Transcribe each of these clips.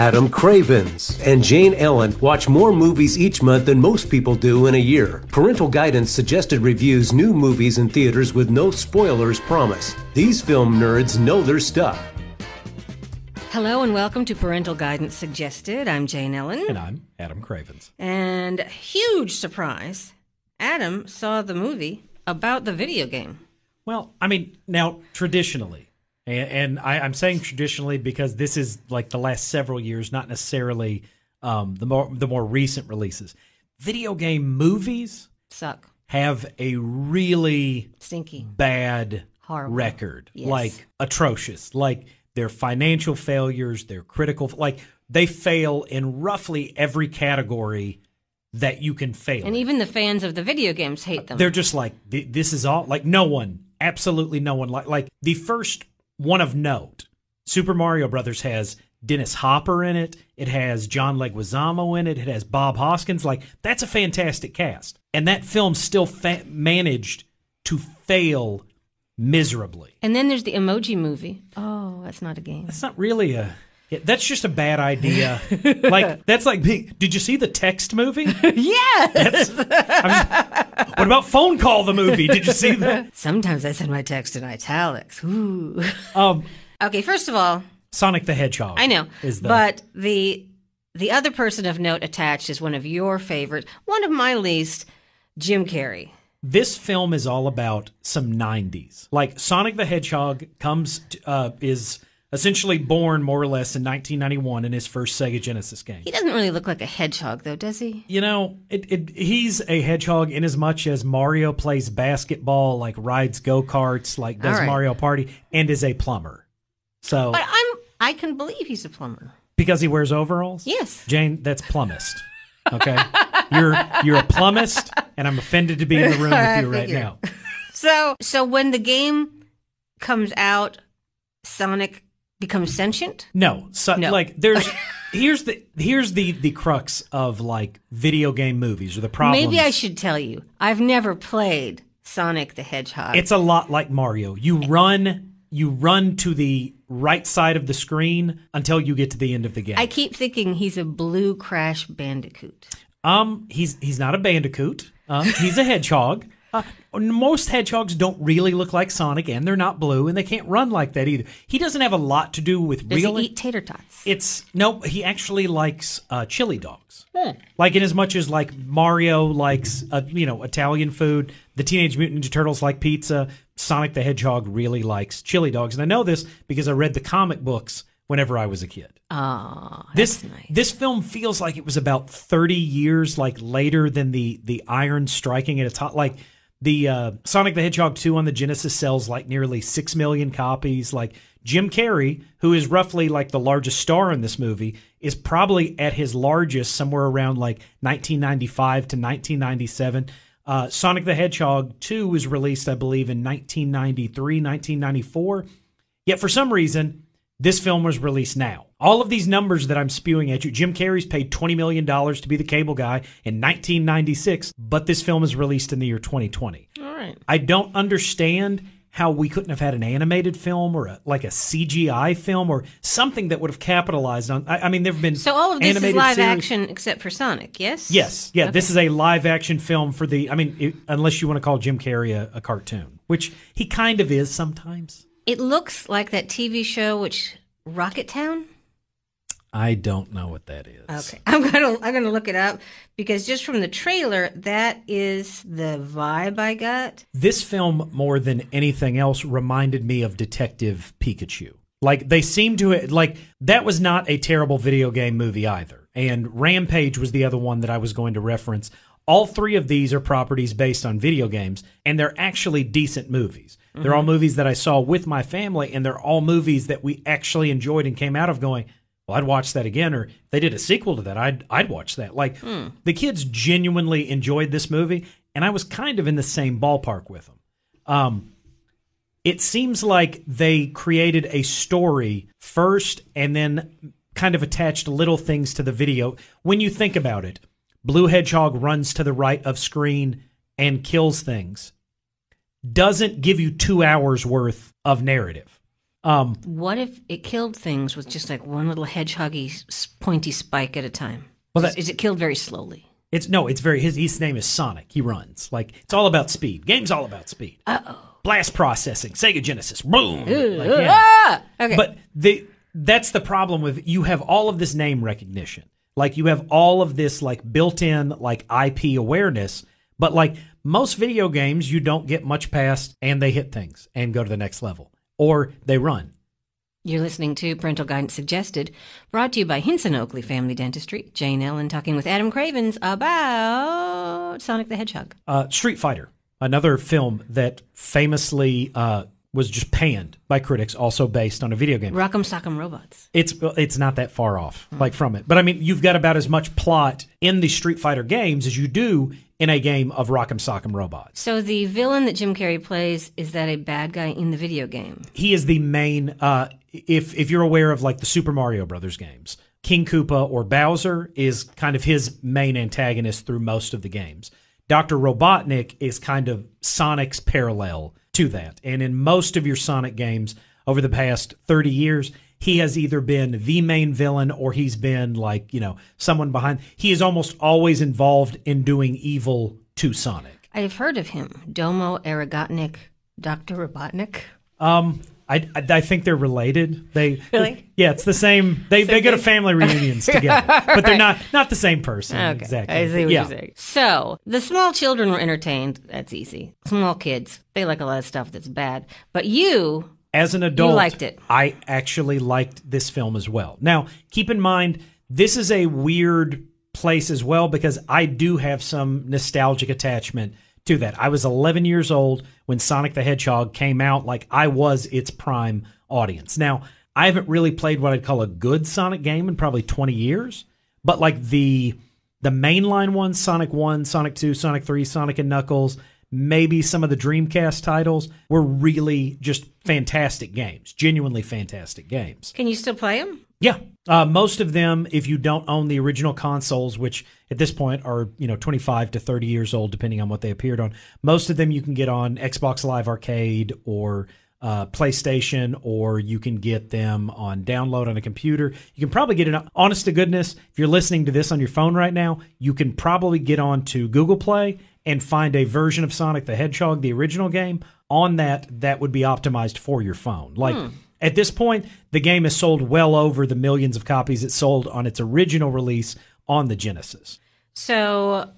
Adam Cravens and Jane Ellen watch more movies each month than most people do in a year. Parental Guidance suggested reviews new movies in theaters with no spoilers promise. These film nerds know their stuff. Hello and welcome to Parental Guidance Suggested. I'm Jane Ellen. And I'm Adam Cravens. And huge surprise, Adam saw the movie about the video game. Well, I mean, now traditionally, and, and I, am saying traditionally because this is like the last several years, not necessarily um, the more the more recent releases. Video game movies suck. Have a really stinky, bad Horrible. record, yes. like atrocious, like their financial failures, their critical, like they fail in roughly every category that you can fail. And even the fans of the video games hate them. They're just like this is all like no one, absolutely no one like like the first one of note. Super Mario Brothers has Dennis Hopper in it. It has John Leguizamo in it. It has Bob Hoskins. Like that's a fantastic cast, and that film still fa- managed to fail miserably. And then there's the Emoji Movie. Oh, that's not a game. That's not really a. that's just a bad idea. like that's like, did you see the text movie? yes. What about phone call the movie? Did you see that? Sometimes I send my text in italics. Ooh. Um. Okay. First of all, Sonic the Hedgehog. I know, is the, but the the other person of note attached is one of your favorites, one of my least, Jim Carrey. This film is all about some 90s. Like Sonic the Hedgehog comes to, uh, is essentially born more or less in 1991 in his first Sega Genesis game. He doesn't really look like a hedgehog though, does he? You know, it, it, he's a hedgehog in as much as Mario plays basketball, like rides go-karts, like does right. Mario Party and is a plumber. So But I'm I can believe he's a plumber. Because he wears overalls? Yes. Jane, that's plumbist. Okay? you're you're a plumbist and I'm offended to be in the room with you right now. So so when the game comes out, Sonic becomes sentient? No. So, no. like there's here's the here's the the crux of like video game movies or the problem. Maybe I should tell you. I've never played Sonic the Hedgehog. It's a lot like Mario. You run you run to the right side of the screen until you get to the end of the game. I keep thinking he's a blue Crash Bandicoot. Um, he's he's not a bandicoot. Um, he's a hedgehog. Uh, most hedgehogs don't really look like Sonic, and they're not blue, and they can't run like that either. He doesn't have a lot to do with Does real. he eat tater tots? It's no. He actually likes uh, chili dogs. Hmm. Like in as much as like Mario likes uh, you know Italian food, the Teenage Mutant Ninja Turtles like pizza. Sonic the Hedgehog really likes chili dogs, and I know this because I read the comic books whenever I was a kid. Oh, this nice. this film feels like it was about thirty years like later than the the Iron striking at its hot like the uh, Sonic the Hedgehog 2 on the Genesis sells like nearly 6 million copies. Like Jim Carrey, who is roughly like the largest star in this movie, is probably at his largest somewhere around like 1995 to 1997. Uh, Sonic the Hedgehog 2 was released, I believe, in 1993, 1994. Yet for some reason, this film was released now. All of these numbers that I'm spewing at you, Jim Carrey's paid $20 million to be the cable guy in 1996, but this film is released in the year 2020. All right. I don't understand how we couldn't have had an animated film or a, like a CGI film or something that would have capitalized on. I, I mean, there have been so all of this is live series. action except for Sonic. Yes. Yes. Yeah. Okay. This is a live action film for the. I mean, it, unless you want to call Jim Carrey a, a cartoon, which he kind of is sometimes. It looks like that TV show, which Rocket Town. I don't know what that is. Okay, I'm gonna I'm gonna look it up because just from the trailer, that is the vibe I got. This film, more than anything else, reminded me of Detective Pikachu. Like they seem to like that was not a terrible video game movie either. And Rampage was the other one that I was going to reference. All three of these are properties based on video games, and they're actually decent movies. Mm-hmm. They're all movies that I saw with my family, and they're all movies that we actually enjoyed and came out of going, well, I'd watch that again. Or if they did a sequel to that, I'd I'd watch that. Like Hmm. the kids genuinely enjoyed this movie, and I was kind of in the same ballpark with them. Um, it seems like they created a story first, and then kind of attached little things to the video. When you think about it, Blue Hedgehog runs to the right of screen and kills things. Doesn't give you two hours worth of narrative Um, What if it killed things with just like one little hedgehoggy pointy spike at a time? Well, is, it killed very slowly? it's no, it's very his his name is Sonic. He runs like it's all about speed. Game's all about speed. Uh oh. Blast processing, Sega Genesis, boom. Like, yeah. Ah! Okay. But the that's the problem with you have all of this name recognition. Like you have all of this like built-in like IP awareness, but like most video games you don't get much past and they hit things and go to the next level or they run. You're listening to Parental Guidance Suggested, brought to you by Hinson Oakley Family Dentistry. Jane Ellen talking with Adam Cravens about Sonic the Hedgehog. Uh, Street Fighter, another film that famously uh, was just panned by critics, also based on a video game. Rock'em Sock'em Robots. It's it's not that far off, like from it. But I mean, you've got about as much plot in the Street Fighter games as you do in a game of Rock'em Sock'em Robots. So the villain that Jim Carrey plays is that a bad guy in the video game? He is the main. Uh, if if you're aware of like the Super Mario Brothers games, King Koopa or Bowser is kind of his main antagonist through most of the games. Dr. Robotnik is kind of Sonic's parallel to that. And in most of your Sonic games over the past 30 years, he has either been the main villain or he's been like, you know, someone behind. He is almost always involved in doing evil to Sonic. I've heard of him. Domo Aragotnik, Dr. Robotnik. Um, I, I, I think they're related. They Really? yeah, it's the same. They they go to family reunions together, but they're not not the same person. Okay, exactly. I see what yeah. you're saying. So the small children were entertained. That's easy. Small kids, they like a lot of stuff that's bad. But you, As an adult, liked it. I actually liked this film as well. Now, keep in mind, this is a weird place as well because I do have some nostalgic attachment to that. I was 11 years old when Sonic the Hedgehog came out. Like, I was its prime audience. Now, I haven't really played what I'd call a good Sonic game in probably 20 years, but like the the mainline ones, Sonic 1, Sonic 2, Sonic 3, Sonic and Knuckles, maybe some of the Dreamcast titles were really just fantastic games, genuinely fantastic games. can you still play them? Yeah, uh, most of them, if you don't own the original consoles, which at this point are you know 25 to 30 years old, depending on what they appeared on, most of them you can get on Xbox Live Arcade or uh, PlayStation, or you can get them on download on a computer. You can probably get it. Honest to goodness, if you're listening to this on your phone right now, you can probably get onto Google Play and find a version of Sonic the Hedgehog, the original game, on that that would be optimized for your phone. Like at this point, the game has sold well over the millions of copies it sold on its original release on the Genesis. So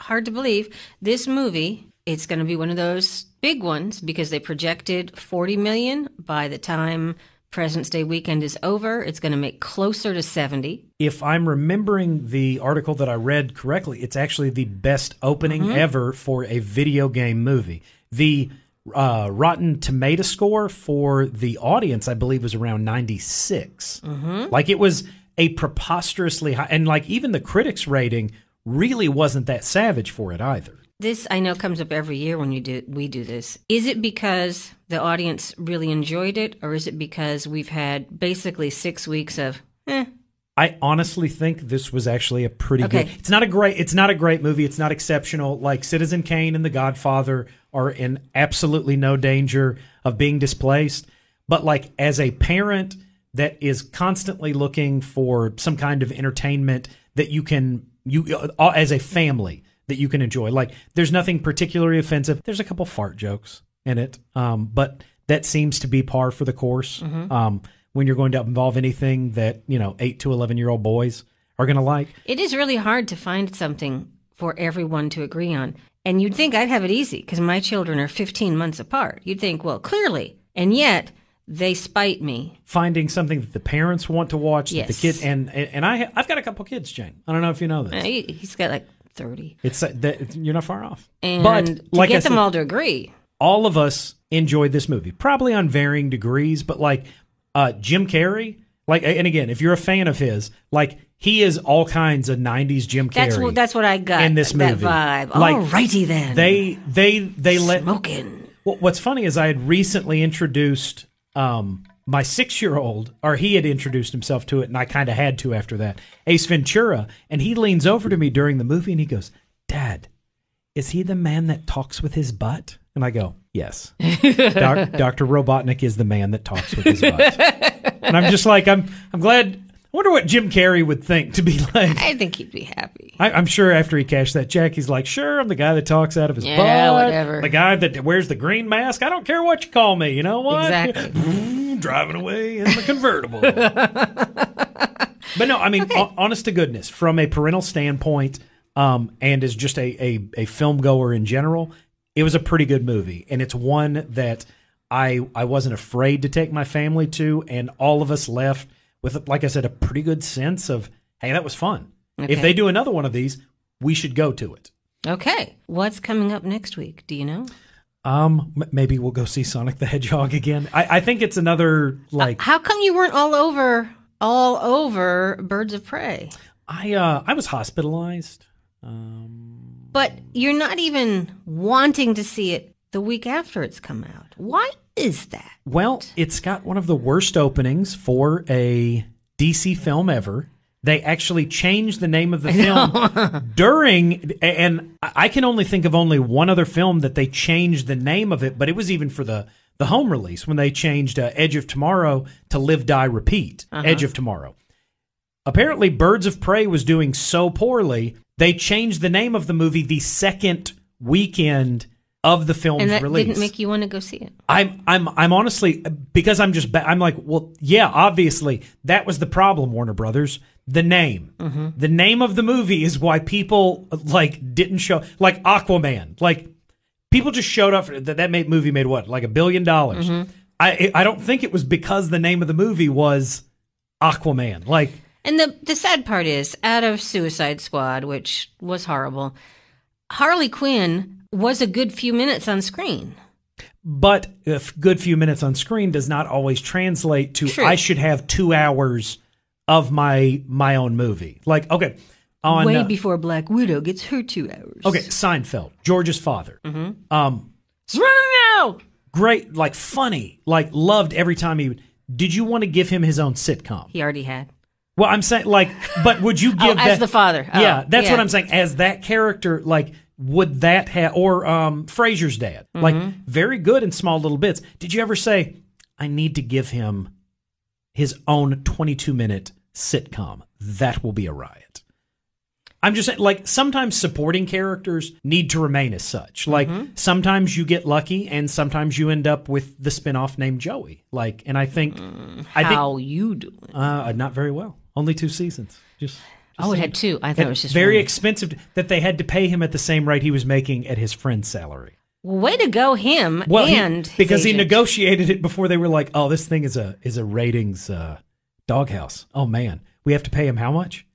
hard to believe. This movie, it's going to be one of those big ones because they projected 40 million by the time President's Day weekend is over. It's going to make closer to 70. If I'm remembering the article that I read correctly, it's actually the best opening mm-hmm. ever for a video game movie. The uh, Rotten Tomato score for the audience, I believe, was around 96. Like it was a preposterously high, and like even the critics' rating really wasn't that savage for it either. This I know comes up every year when you do we do this. Is it because the audience really enjoyed it, or is it because we've had basically six weeks of eh, I honestly think this was actually a pretty Okay. good. It's not a great. It's not a great movie. It's not exceptional. Like Citizen Kane and The Godfather are in absolutely no danger of being displaced. But like as a parent that is constantly looking for some kind of entertainment that you can you uh, as a family that you can enjoy. Like there's nothing particularly offensive. There's a couple fart jokes in it, um, but that seems to be par for the course. Um, when you're going to involve anything that you know eight to eleven year old boys are going to like. it is really hard to find something for everyone to agree on. And you'd think I'd have it easy because my children are 15 months apart. You'd think, well, clearly. And yet, they spite me. Finding something that the parents want to watch, that the kids and and I I've got a couple kids, Jane. I don't know if you know this. he- He's got like 30. It's uh, that you're not far off. And but to like get I them said, all to agree, all of us enjoyed this movie, probably on varying degrees, but like uh, Jim Carrey, like, and again, if you're a fan of his, like he is all kinds of '90s Jim Carrey. that's what that's what I got in this movie. that vibe. Like, Alrighty then. They they they let. smoking. Well, what's funny is I had recently introduced um, my six year old, or he had introduced himself to it, and I kind of had to after that. Ace Ventura, and he leans over to me during the movie and he goes, "Dad, is he the man that talks with his butt?" And I go, yes. Doc, Dr. Robotnik is the man that talks with his butt. and I'm just like, I'm, I'm glad. I wonder what Jim Carrey would think to be like. I think he'd be happy. I, I'm sure after he cashed that check, he's like, sure, I'm the guy that talks out of his Yeah, butt. whatever. The guy that wears the green mask. I don't care what you call me. You know what? Exactly. Driving away in the convertible. but no, I mean, ho- honest to goodness, from a parental standpoint, um, and as just a, a, a film goer in general, it was a pretty good movie. And it's one that I I wasn't afraid to take my family to, and all of us left with, like I said, a pretty good sense of, hey, that was fun. If they do another one of these, we should go to it. Okay. What's coming up next week? Do you know? Um, maybe we'll go see Sonic the Hedgehog again. I, I think it's another like How come you weren't all over all over Birds of Prey? I uh I was hospitalized. Um, But you're not even wanting to see it the week after it's come out. Why is that? Well, it's got one of the worst openings for a DC film ever. They actually changed the name of the film during, and I can only think of only one other film that they changed the name of it, but it was even for the the home release when they changed uh, Edge of Tomorrow to Live Die Repeat. Edge of Tomorrow. Apparently, Birds of Prey was doing so poorly, they changed the name of the movie the second weekend of the film's And that release. didn't make you want to go see it. I'm I'm I'm honestly because I'm just I'm like well yeah obviously that was the problem Warner Brothers. The name. Mm-hmm. The name of the movie is why people like didn't show like Aquaman. Like people just showed up for, that that made, movie made what like a billion dollars. Mm-hmm. I I don't think it was because the name of the movie was Aquaman. Like And the the sad part is, out of Suicide Squad, which was horrible, Harley Quinn was a good few minutes on screen. but a f- good few minutes on screen does not always translate to True. I should have two hours of my my own movie. Like okay, on Way uh, before Black Widow gets her two hours. okay Seinfeld, George's father, um, No! great, like funny, like loved every time he. would Did you want to give him his own sitcom? He already had. Well, I'm saying like, but would you Oh, give as the father. Oh, yeah, that's yeah. what I'm saying. As that character, like, would that have or um Frasier's dad, like, Mm-hmm. very good in small little bits. Did you ever say, I need to give him his own 22 minute sitcom? That will be a riot. I'm just saying, like, sometimes supporting characters need to remain as such. Like, Mm-hmm. sometimes you get lucky, and sometimes you end up with the spinoff named Joey. Like, and I think, I think, How you doing? uh, not very well. Only two seasons. Just. Oh, it had two. I thought it was just very one. expensive that they had to pay him at the same rate he was making at his friend's salary. Way to go, him Well, he- and his because he negotiated it before they were like, "Oh, this thing is a is a ratings uh, doghouse." Oh man, we have to pay him how much?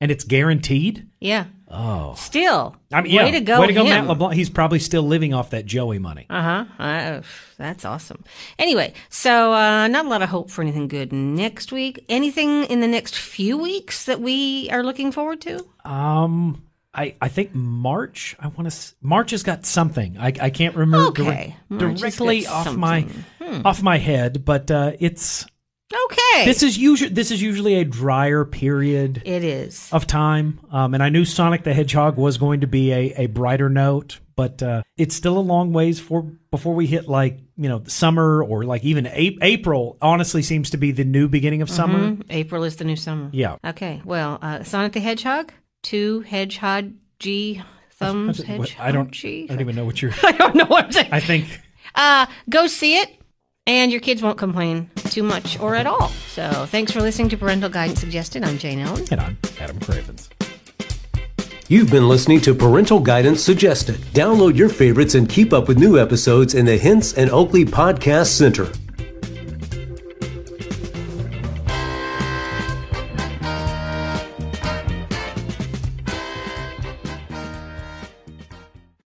And it's guaranteed. Yeah. Oh, Still. I mean, yeah, way to go, way to go, him. Matt LeBlanc. He's probably still living off that Joey money. Uh-huh. Uh That's awesome. Anyway, so uh, not a lot of hope for anything good next week. Anything in the next few weeks that we are looking forward to? Um, I I think March. I want to. March has got something. I I can't remember Okay, dir- directly off my. Hmm. off my head, but uh, it's Okay. this is usually this is usually a drier period it is. of time. Um, and I knew Sonic the Hedgehog was going to be a, a brighter note, but uh, it's still a long ways for before we hit like you know summer or like even a- April. Honestly, seems to be the new beginning of summer. Mhm. April is the new summer. Yeah. Okay. Well, uh, Sonic the Hedgehog, two hedgehog G thumbs. Hedgehog I don't. G. I don't even know what you're. I don't know what I'm saying. I think. Uh, go see it, and your kids won't complain too much or at all. So, thanks for listening to Parental Guidance Suggested. I'm Jane Ellen. And I'm Adam Cravens. You've been listening to Parental Guidance Suggested. Download your favorites and keep up with new episodes in the Hinson Oakley Podcast Center.